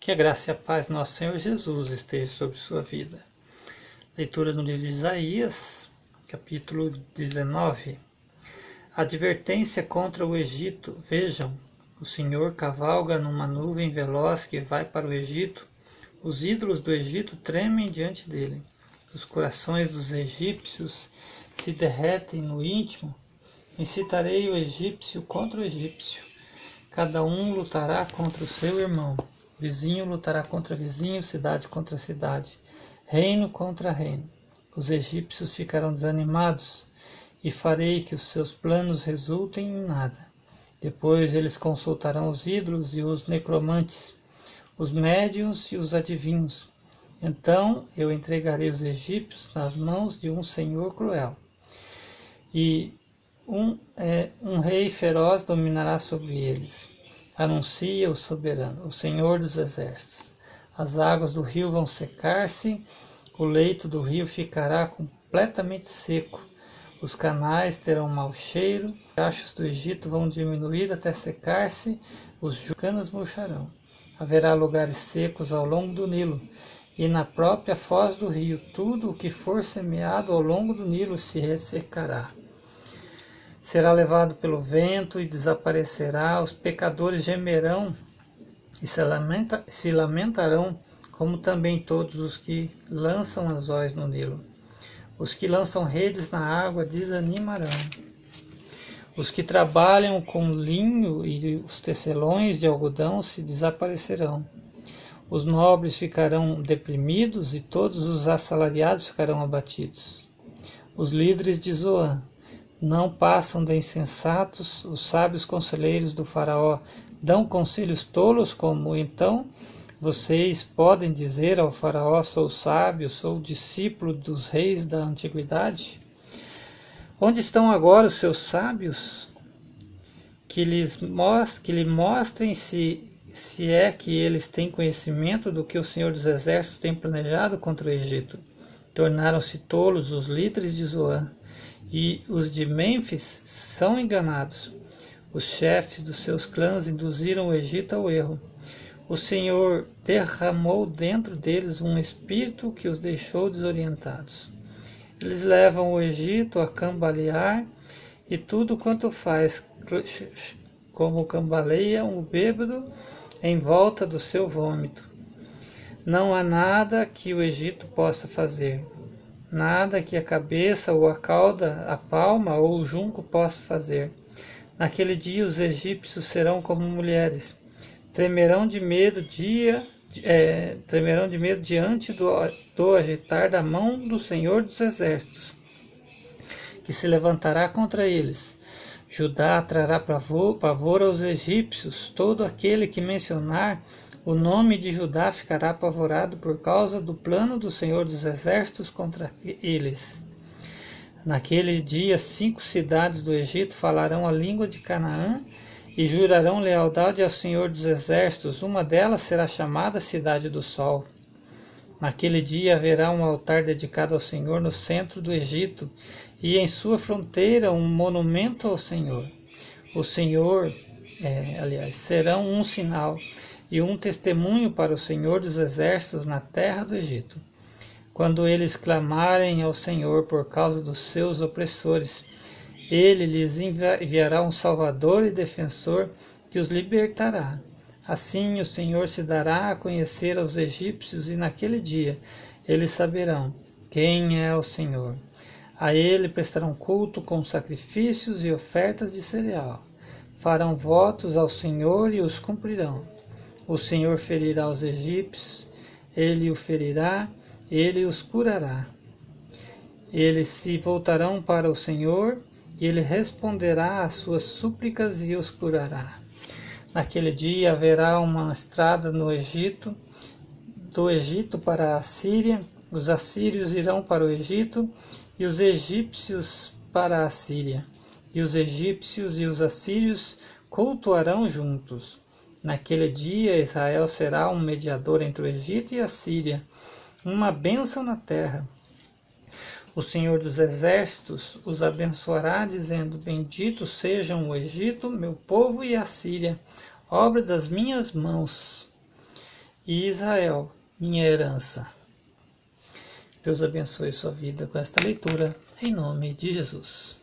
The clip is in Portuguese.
Que a graça e a paz do nosso Senhor Jesus esteja sobre sua vida. Leitura no livro de Isaías, capítulo 19. Advertência contra o Egito. Vejam, o Senhor cavalga numa nuvem veloz que vai para o Egito. Os ídolos do Egito tremem diante dele. Os corações dos egípcios se derretem no íntimo. Incitarei o egípcio contra o egípcio. Cada um lutará contra o seu irmão. Vizinho lutará contra vizinho, cidade contra cidade, reino contra reino. Os egípcios ficarão desanimados, e farei que os seus planos resultem em nada. Depois eles consultarão os ídolos e os necromantes, os médiuns e os adivinhos. Então eu entregarei os egípcios nas mãos de um senhor cruel. E um, é, um rei feroz dominará sobre eles anuncia o soberano, o Senhor dos exércitos. As águas do rio vão secar-se, o leito do rio ficará completamente seco. Os canais terão mau cheiro, os riachos do Egito vão diminuir até secar-se, os canas murcharão. Haverá lugares secos ao longo do Nilo, e na própria foz do rio, tudo o que for semeado ao longo do Nilo se ressecará será levado pelo vento e desaparecerá, os pecadores gemerão e se, lamenta, se lamentarão, como também todos os que lançam anzóis no Nilo. Os que lançam redes na água desanimarão. Os que trabalham com linho e os tecelões de algodão se desaparecerão. Os nobres ficarão deprimidos e todos os assalariados ficarão abatidos. Os líderes de Zoan não passam de insensatos, os sábios conselheiros do Faraó dão conselhos tolos, como então vocês podem dizer ao Faraó: Sou sábio, sou discípulo dos reis da antiguidade? Onde estão agora os seus sábios? Que, lhes que lhe mostrem se, se é que eles têm conhecimento do que o Senhor dos Exércitos tem planejado contra o Egito. Tornaram-se tolos os líderes de Zoan e os de Mênfis são enganados. Os chefes dos seus clãs induziram o Egito ao erro. O Senhor derramou dentro deles um espírito que os deixou desorientados. Eles levam o Egito a cambalear e tudo quanto faz, como cambaleia um bêbado em volta do seu vômito. Não há nada que o Egito possa fazer. Nada que a cabeça ou a cauda, a palma ou o junco possa fazer. Naquele dia os egípcios serão como mulheres, tremerão de medo dia, é, tremerão de medo diante do, do agitar da mão do Senhor dos Exércitos, que se levantará contra eles. Judá trará pavor, pavor aos egípcios, todo aquele que mencionar o nome de Judá ficará apavorado por causa do plano do Senhor dos Exércitos contra eles. Naquele dia, cinco cidades do Egito falarão a língua de Canaã e jurarão lealdade ao Senhor dos Exércitos. Uma delas será chamada Cidade do Sol. Naquele dia haverá um altar dedicado ao Senhor no centro do Egito e em sua fronteira um monumento ao Senhor. O Senhor, é, aliás, serão um sinal e um testemunho para o Senhor dos Exércitos na terra do Egito. Quando eles clamarem ao Senhor por causa dos seus opressores, ele lhes enviará um Salvador e defensor que os libertará. Assim o Senhor se dará a conhecer aos egípcios, e naquele dia eles saberão quem é o Senhor. A ele prestarão culto com sacrifícios e ofertas de cereal. Farão votos ao Senhor e os cumprirão. O Senhor ferirá os egípcios, ele o ferirá, ele os curará. Eles se voltarão para o Senhor, e ele responderá às suas súplicas e os curará. Naquele dia haverá uma estrada no Egito, do Egito para a Síria, os assírios irão para o Egito e os egípcios para a Síria. E os egípcios e os assírios cultuarão juntos. Naquele dia Israel será um mediador entre o Egito e a Síria, uma bênção na terra. O Senhor dos Exércitos os abençoará, dizendo: Bendito sejam o Egito, meu povo, e a Síria, obra das minhas mãos. e Israel, minha herança. Deus abençoe sua vida com esta leitura, em nome de Jesus.